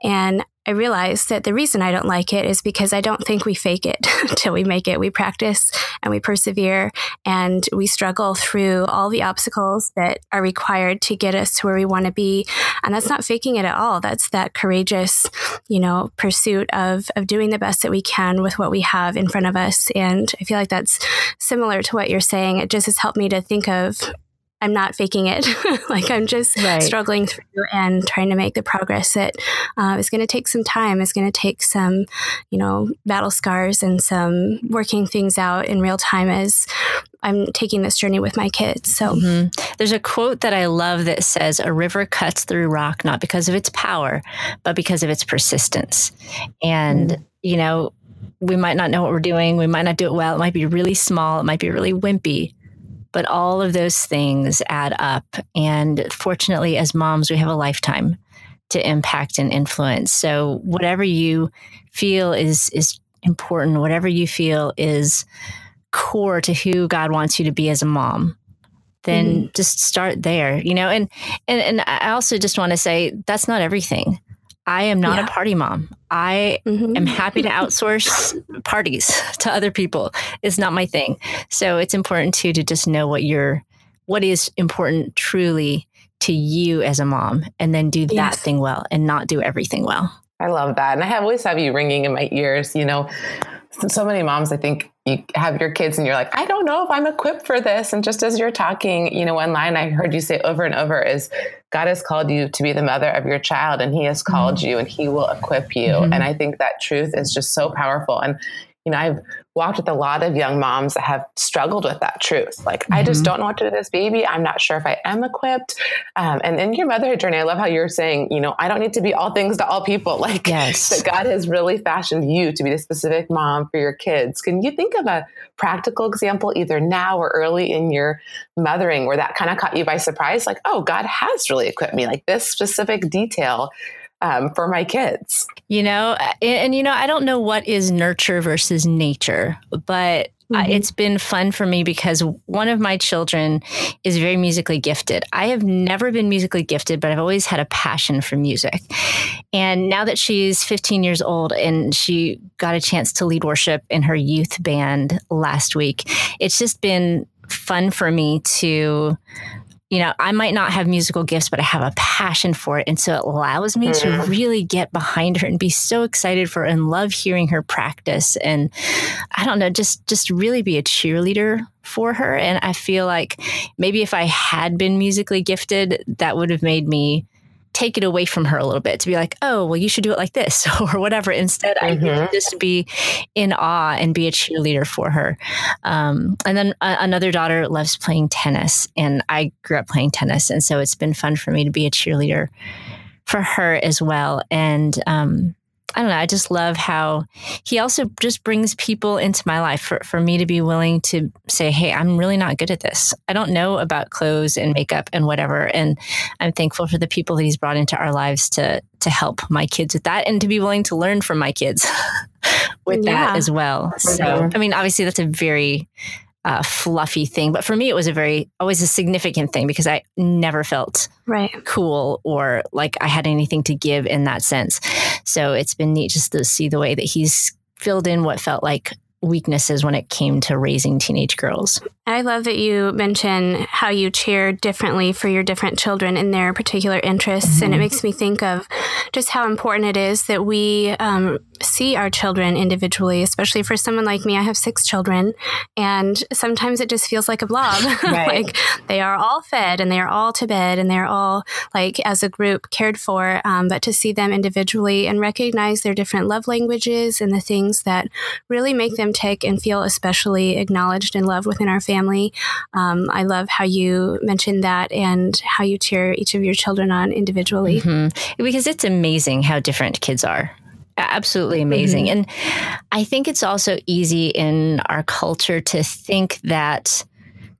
And I realized that the reason I don't like it is because I don't think we fake it till we make it. We practice and we persevere and we struggle through all the obstacles that are required to get us to where we want to be. And that's not faking it at all. That's that courageous, you know, pursuit of, of doing the best that we can with what we have in front of us. And I feel like that's similar to what you're saying. It just has helped me to think of I'm not faking it. like I'm just right. struggling through and trying to make the progress that uh, is going to take some time. It's going to take some, you know, battle scars and some working things out in real time as I'm taking this journey with my kids. So mm-hmm. there's a quote that I love that says, "A river cuts through rock not because of its power, but because of its persistence." And mm-hmm. you know, we might not know what we're doing. We might not do it well. It might be really small. It might be really wimpy but all of those things add up. And fortunately, as moms, we have a lifetime to impact and influence. So whatever you feel is is important, whatever you feel is core to who God wants you to be as a mom, then mm-hmm. just start there, you know. And and and I also just want to say that's not everything. I am not yeah. a party mom. I mm-hmm. am happy to outsource parties to other people. It's not my thing. So it's important too to just know what you're what is important truly to you as a mom and then do yes. that thing well and not do everything well. I love that. And I have always have you ringing in my ears, you know. So many moms I think you have your kids and you're like, I don't know if I'm equipped for this. And just as you're talking, you know, one line I heard you say over and over is God has called you to be the mother of your child and he has called mm-hmm. you and he will equip you. Mm-hmm. And I think that truth is just so powerful. And you know, I've walked with a lot of young moms that have struggled with that truth. Like, mm-hmm. I just mm-hmm. don't know what to do with this baby. I'm not sure if I am equipped. Um, and in your motherhood journey, I love how you're saying, you know, I don't need to be all things to all people. Like, yes. that God has really fashioned you to be the specific mom for your kids. Can you think of a practical example, either now or early in your mothering, where that kind of caught you by surprise? Like, oh, God has really equipped me, like this specific detail um, for my kids. You know, and, and, you know, I don't know what is nurture versus nature, but Mm-hmm. it's been fun for me because one of my children is very musically gifted. I have never been musically gifted, but I've always had a passion for music. And now that she's 15 years old and she got a chance to lead worship in her youth band last week, it's just been fun for me to you know, I might not have musical gifts, but I have a passion for it. And so it allows me mm-hmm. to really get behind her and be so excited for and love hearing her practice. And I don't know, just, just really be a cheerleader for her. And I feel like maybe if I had been musically gifted, that would have made me take it away from her a little bit to be like, oh, well, you should do it like this or whatever. Instead, mm-hmm. I just be in awe and be a cheerleader for her. Um, and then uh, another daughter loves playing tennis, and I grew up playing tennis, and so it's been fun for me to be a cheerleader for her as well. And um, I don't know. I just love how he also just brings people into my life for, for me to be willing to say, Hey, I'm really not good at this. I don't know about clothes and makeup and whatever. And I'm thankful for the people that he's brought into our lives to, to help my kids with that and to be willing to learn from my kids with yeah. that as well. So, I mean, obviously that's a very uh, fluffy thing. But for me, it was a very always a significant thing because I never felt right cool or like I had anything to give in that sense. So it's been neat just to see the way that he's filled in what felt like weaknesses when it came to raising teenage girls. I love that you mention how you cheer differently for your different children in their particular interests. Mm-hmm. And it mm-hmm. makes me think of just how important it is that we um, see our children individually, especially for someone like me. I have six children, and sometimes it just feels like a blob. Right. like they are all fed and they are all to bed and they're all, like, as a group cared for. Um, but to see them individually and recognize their different love languages and the things that really make them tick and feel especially acknowledged and loved within our family. Um, I love how you mentioned that and how you cheer each of your children on individually. Mm-hmm. Because it's amazing how different kids are absolutely amazing. Mm-hmm. And I think it's also easy in our culture to think that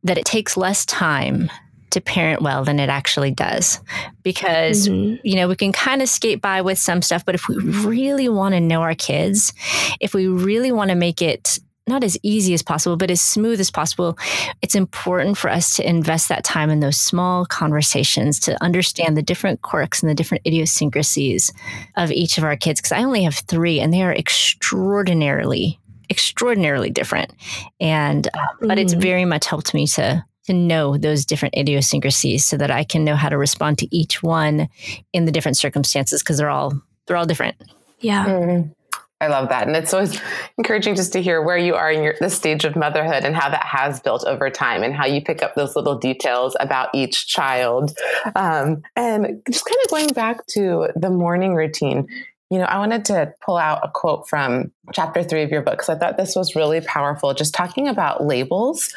that it takes less time to parent well than it actually does because mm-hmm. you know we can kind of skate by with some stuff but if we really want to know our kids if we really want to make it not as easy as possible, but as smooth as possible, it's important for us to invest that time in those small conversations to understand the different quirks and the different idiosyncrasies of each of our kids. Because I only have three, and they are extraordinarily, extraordinarily different. And uh, mm. but it's mm-hmm. very much helped me to to know those different idiosyncrasies so that I can know how to respond to each one in the different circumstances because they're all they're all different. Yeah. Mm. I love that. And it's always encouraging just to hear where you are in your stage of motherhood and how that has built over time and how you pick up those little details about each child. Um, and just kind of going back to the morning routine, you know, I wanted to pull out a quote from chapter three of your book because I thought this was really powerful, just talking about labels.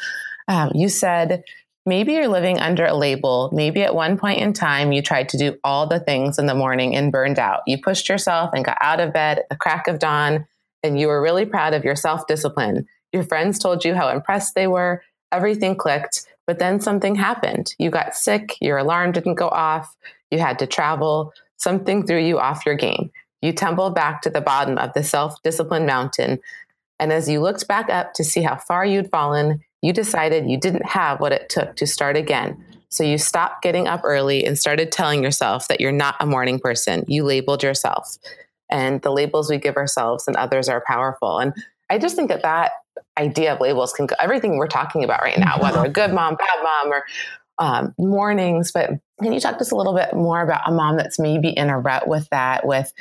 Um, you said, Maybe you're living under a label. Maybe at one point in time, you tried to do all the things in the morning and burned out. You pushed yourself and got out of bed at the crack of dawn, and you were really proud of your self discipline. Your friends told you how impressed they were. Everything clicked, but then something happened. You got sick, your alarm didn't go off, you had to travel, something threw you off your game. You tumbled back to the bottom of the self discipline mountain. And as you looked back up to see how far you'd fallen, you decided you didn't have what it took to start again. So you stopped getting up early and started telling yourself that you're not a morning person. You labeled yourself. And the labels we give ourselves and others are powerful. And I just think that that idea of labels can go everything we're talking about right now, whether a good mom, bad mom, or um, mornings. But can you talk to us a little bit more about a mom that's maybe in a rut with that, with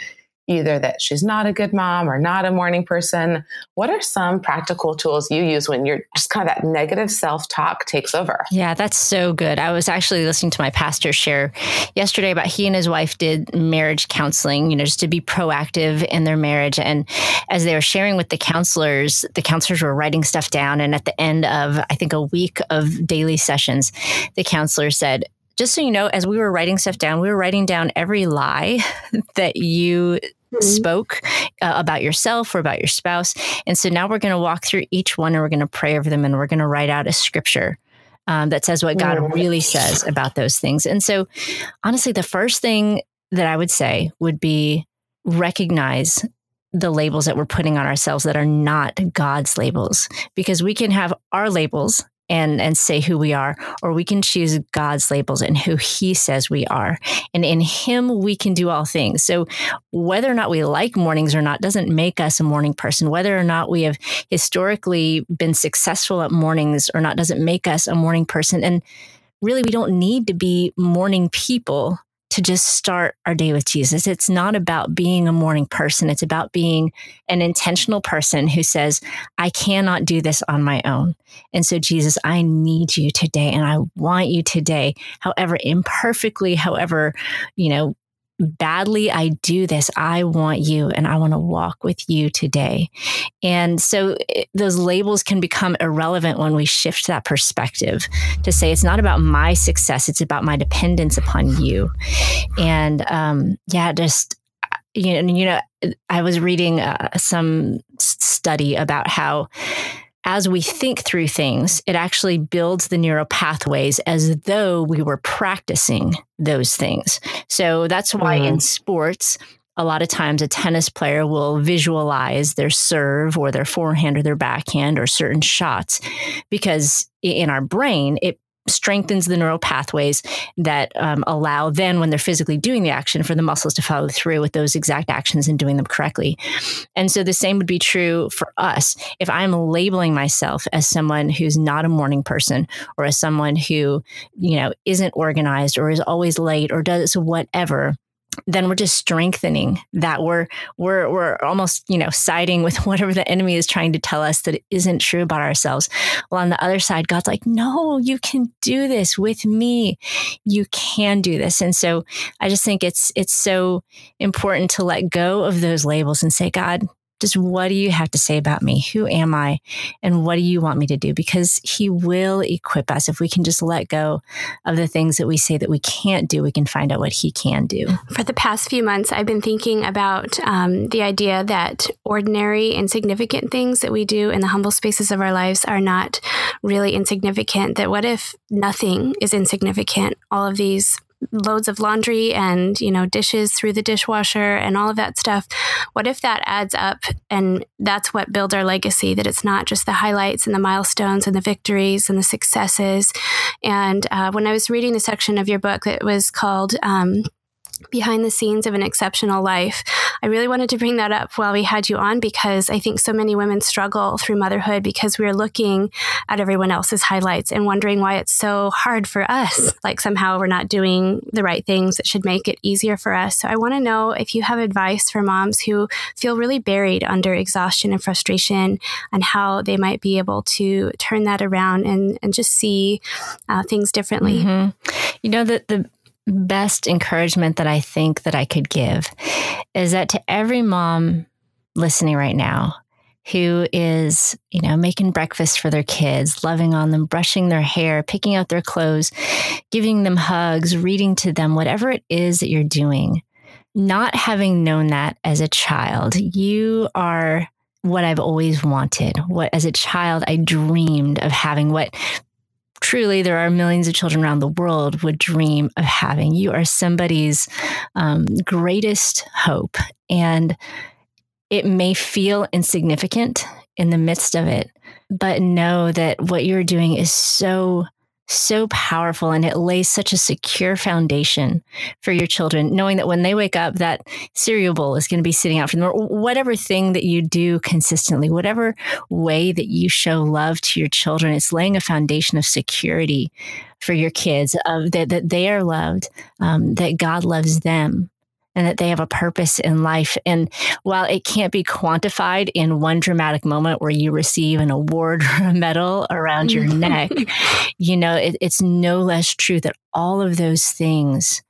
either that she's not a good mom or not a morning person. What are some practical tools you use when you're just kind of that negative self talk takes over? Yeah, that's so good. I was actually listening to my pastor share yesterday about he and his wife did marriage counseling, you know, just to be proactive in their marriage. And as they were sharing with the counselors, the counselors were writing stuff down. And at the end of, I think, a week of daily sessions, the counselor said, just so you know, as we were writing stuff down, we were writing down every lie that you mm-hmm. spoke uh, about yourself or about your spouse. And so now we're going to walk through each one and we're going to pray over them and we're going to write out a scripture. Um, that says what God really says about those things. And so, honestly, the first thing that I would say would be recognize the labels that we're putting on ourselves that are not God's labels, because we can have our labels and and say who we are or we can choose God's labels and who he says we are. And in him we can do all things. So whether or not we like mornings or not doesn't make us a morning person. Whether or not we have historically been successful at mornings or not doesn't make us a morning person. And really we don't need to be morning people to just start our day with Jesus. It's not about being a morning person. It's about being an intentional person who says, I cannot do this on my own. And so, Jesus, I need you today and I want you today, however imperfectly, however, you know, badly I do this, I want you and I want to walk with you today. And so it, those labels can become irrelevant when we shift that perspective to say it's not about my success, it's about my dependence upon you. And um, yeah, just you know, you know, I was reading uh, some study about how as we think through things, it actually builds the neural pathways as though we were practicing those things. So that's why mm. in sports, a lot of times a tennis player will visualize their serve or their forehand or their backhand or certain shots because in our brain, it strengthens the neural pathways that um, allow then when they're physically doing the action for the muscles to follow through with those exact actions and doing them correctly. And so the same would be true for us. If i'm labeling myself as someone who's not a morning person or as someone who you know isn't organized or is always late or does whatever then we're just strengthening that. We're we're we're almost you know siding with whatever the enemy is trying to tell us that isn't true about ourselves. Well on the other side god's like no you can do this with me. You can do this. And so i just think it's it's so important to let go of those labels and say god just what do you have to say about me? Who am I? And what do you want me to do? Because He will equip us. If we can just let go of the things that we say that we can't do, we can find out what He can do. For the past few months, I've been thinking about um, the idea that ordinary, insignificant things that we do in the humble spaces of our lives are not really insignificant. That what if nothing is insignificant? All of these loads of laundry and you know dishes through the dishwasher and all of that stuff what if that adds up and that's what builds our legacy that it's not just the highlights and the milestones and the victories and the successes? And uh, when i was reading the section of your book that was called um, behind the scenes of an exceptional life. I really wanted to bring that up while we had you on because I think so many women struggle through motherhood because we're looking at everyone else's highlights and wondering why it's so hard for us. Like somehow we're not doing the right things that should make it easier for us. So I want to know if you have advice for moms who feel really buried under exhaustion and frustration and how they might be able to turn that around and, and just see uh, things differently. Mm-hmm. You know, that the best encouragement that I think that I could give is that to every mom listening right now who is, you know, making breakfast for their kids, loving on them, brushing their hair, picking out their clothes, giving them hugs, reading to them, whatever it is that you're doing, not having known that as a child, you are what I've always wanted. What as a child I dreamed of having what truly there are millions of children around the world would dream of having. You are somebody's um, greatest hope. And it may feel insignificant in the midst of it, but know that what you're doing is so so powerful and it lays such a secure foundation for your children, knowing that when they wake up, that cereal bowl is going to be sitting out for them, or whatever thing that you do consistently, whatever way that you show love to your children, it's laying a foundation of security for your kids, of that, that they are loved, um, that God loves them, and that they have a purpose in life. And while it can't be quantified in one dramatic moment where you receive an award or a medal around your neck, you know, it, it's no less true that all of those things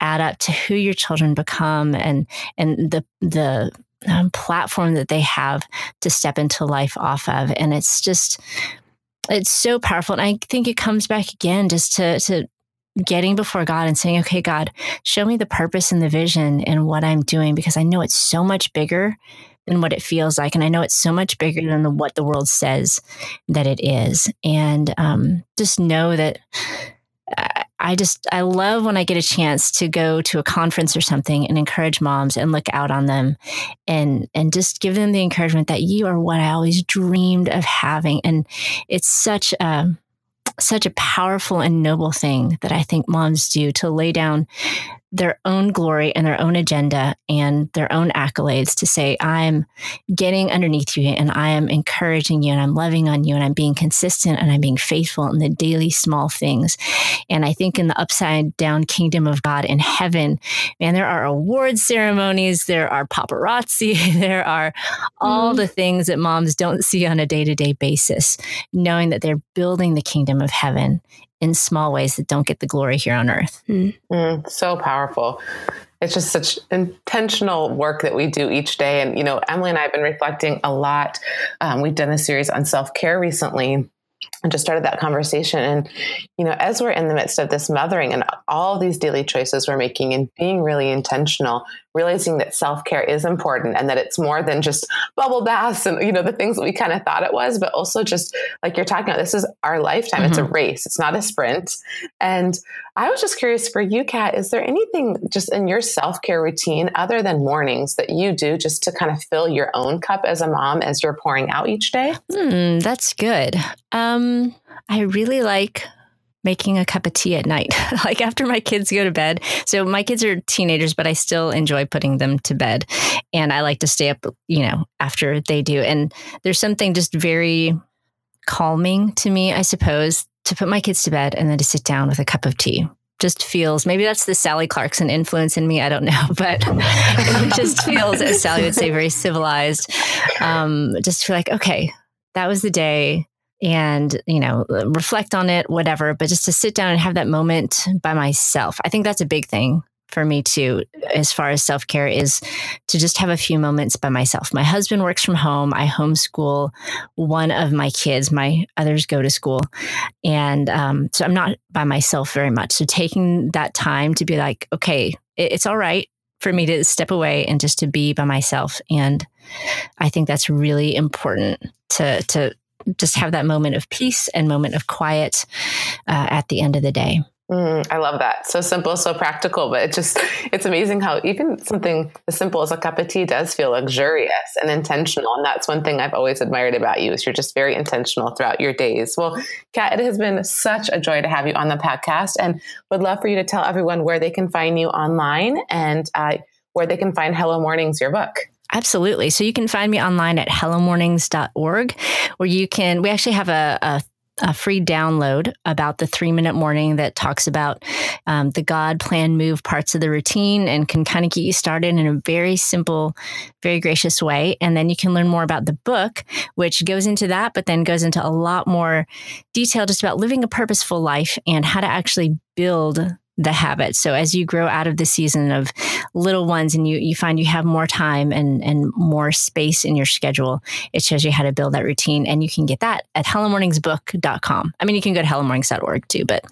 add up to who your children become and and the the um, platform that they have to step into life off of. And it's just it's so powerful. And i think it comes back again just to to getting before God and saying, okay, God, show me the purpose and the vision in what I'm doing because I know it's so much bigger than what it feels like. And I know it's so much bigger than the, what the world says that it is. And um, just know that I just, I love when I get a chance to go to a conference or something and encourage moms and look out on them and, and just give them the encouragement that you are what I always dreamed of having. And it's such a, such a powerful and noble thing that I think moms do to lay down their own glory and their own agenda and their own accolades to say, I'm getting underneath you and I am encouraging you and I'm loving on you and I'm being consistent and I'm being faithful in the daily small things. And I think in the upside down kingdom of God in heaven, man, there are award ceremonies, there are paparazzi, there are all mm. the things that moms don't see on a day to day basis, knowing that they're building the kingdom of heaven in small ways that don't get the glory here on earth. Mm. Mm, so powerful. It's just such intentional work that we do each day. And, you know, Emily and I have been reflecting a lot. Um, we've done a series on self care recently and just started that conversation. And, you know, as we're in the midst of this mothering and all these daily choices we're making and being really intentional, realizing that self care is important and that it's more than just bubble baths and, you know, the things that we kind of thought it was, but also just like you're talking about, this is our lifetime. Mm-hmm. It's a mm-hmm. race, it's not a sprint. And I was just curious for you, Kat, is there anything just in your self care routine other than mornings that you do just to kind of fill your own cup as a mom as you're pouring out each day? Hmm, that's good. Um, I really like making a cup of tea at night, like after my kids go to bed. So my kids are teenagers, but I still enjoy putting them to bed. And I like to stay up, you know, after they do. And there's something just very calming to me, I suppose, to put my kids to bed and then to sit down with a cup of tea just feels maybe that's the Sally Clarkson influence in me. I don't know, but it just feels, as Sally would say, very civilized. Um, just feel like, okay, that was the day and you know reflect on it whatever but just to sit down and have that moment by myself. I think that's a big thing for me too as far as self-care is to just have a few moments by myself. My husband works from home. I homeschool one of my kids. My others go to school. And um, so i'm not by myself very much. So taking that time to be like okay it's all right for me to step away and just to be by myself. And i think that's really important to to just have that moment of peace and moment of quiet uh, at the end of the day. Mm, I love that. So simple, so practical, but it just, it's amazing how even something as simple as a cup of tea does feel luxurious and intentional. And that's one thing I've always admired about you is you're just very intentional throughout your days. Well, Kat, it has been such a joy to have you on the podcast and would love for you to tell everyone where they can find you online and uh, where they can find Hello Mornings, your book. Absolutely. So you can find me online at hellomornings.org, where you can, we actually have a, a a free download about the three minute morning that talks about um, the God plan move parts of the routine and can kind of get you started in a very simple, very gracious way. And then you can learn more about the book, which goes into that, but then goes into a lot more detail just about living a purposeful life and how to actually build the habit. So as you grow out of the season of little ones and you, you find you have more time and, and more space in your schedule, it shows you how to build that routine. And you can get that at hellomorningsbook.com. I mean, you can go to hellomornings.org too, but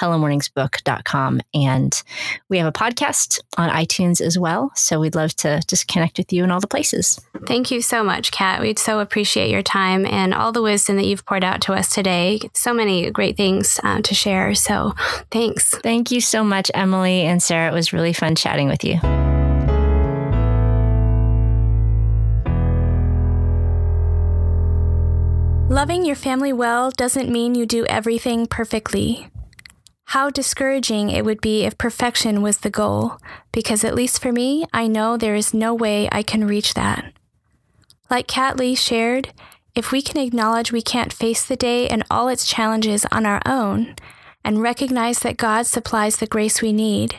hellomorningsbook.com. And we have a podcast on iTunes as well. So we'd love to just connect with you in all the places. Thank you so much, Kat. We'd so appreciate your time and all the wisdom that you've poured out to us today. So many great things uh, to share. So thanks. Thank you so much, Emily and Sarah. It was really fun chatting with you. Loving your family well doesn't mean you do everything perfectly. How discouraging it would be if perfection was the goal, because at least for me, I know there is no way I can reach that. Like Kat Lee shared, if we can acknowledge we can't face the day and all its challenges on our own, and recognize that God supplies the grace we need,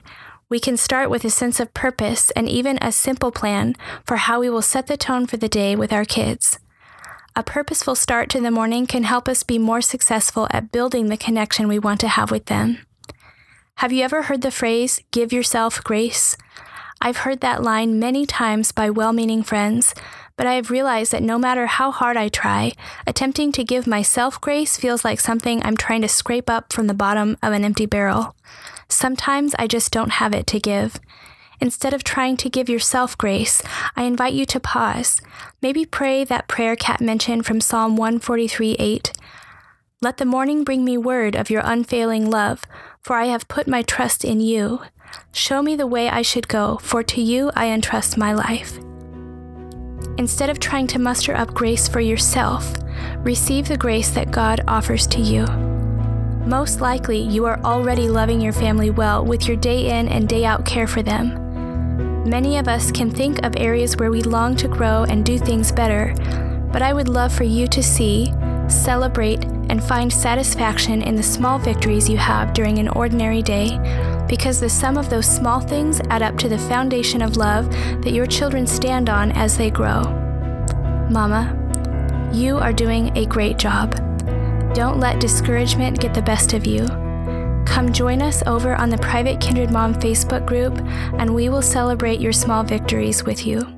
We can start with a sense of purpose and even a simple plan for how we will set the tone for the day with our kids. A purposeful start to the morning can help us be more successful at building the connection we want to have with them. Have you ever heard the phrase, give yourself grace? I've heard that line many times by well meaning friends, but I have realized that no matter how hard I try, attempting to give myself grace feels like something I'm trying to scrape up from the bottom of an empty barrel. Sometimes I just don't have it to give. Instead of trying to give yourself grace, I invite you to pause. Maybe pray that prayer Kat mentioned from Psalm 143 8. Let the morning bring me word of your unfailing love, for I have put my trust in you. Show me the way I should go, for to you I entrust my life. Instead of trying to muster up grace for yourself, receive the grace that God offers to you. Most likely, you are already loving your family well with your day in and day out care for them. Many of us can think of areas where we long to grow and do things better, but I would love for you to see, celebrate, and find satisfaction in the small victories you have during an ordinary day, because the sum of those small things add up to the foundation of love that your children stand on as they grow. Mama, you are doing a great job. Don't let discouragement get the best of you. Come join us over on the private Kindred Mom Facebook group, and we will celebrate your small victories with you.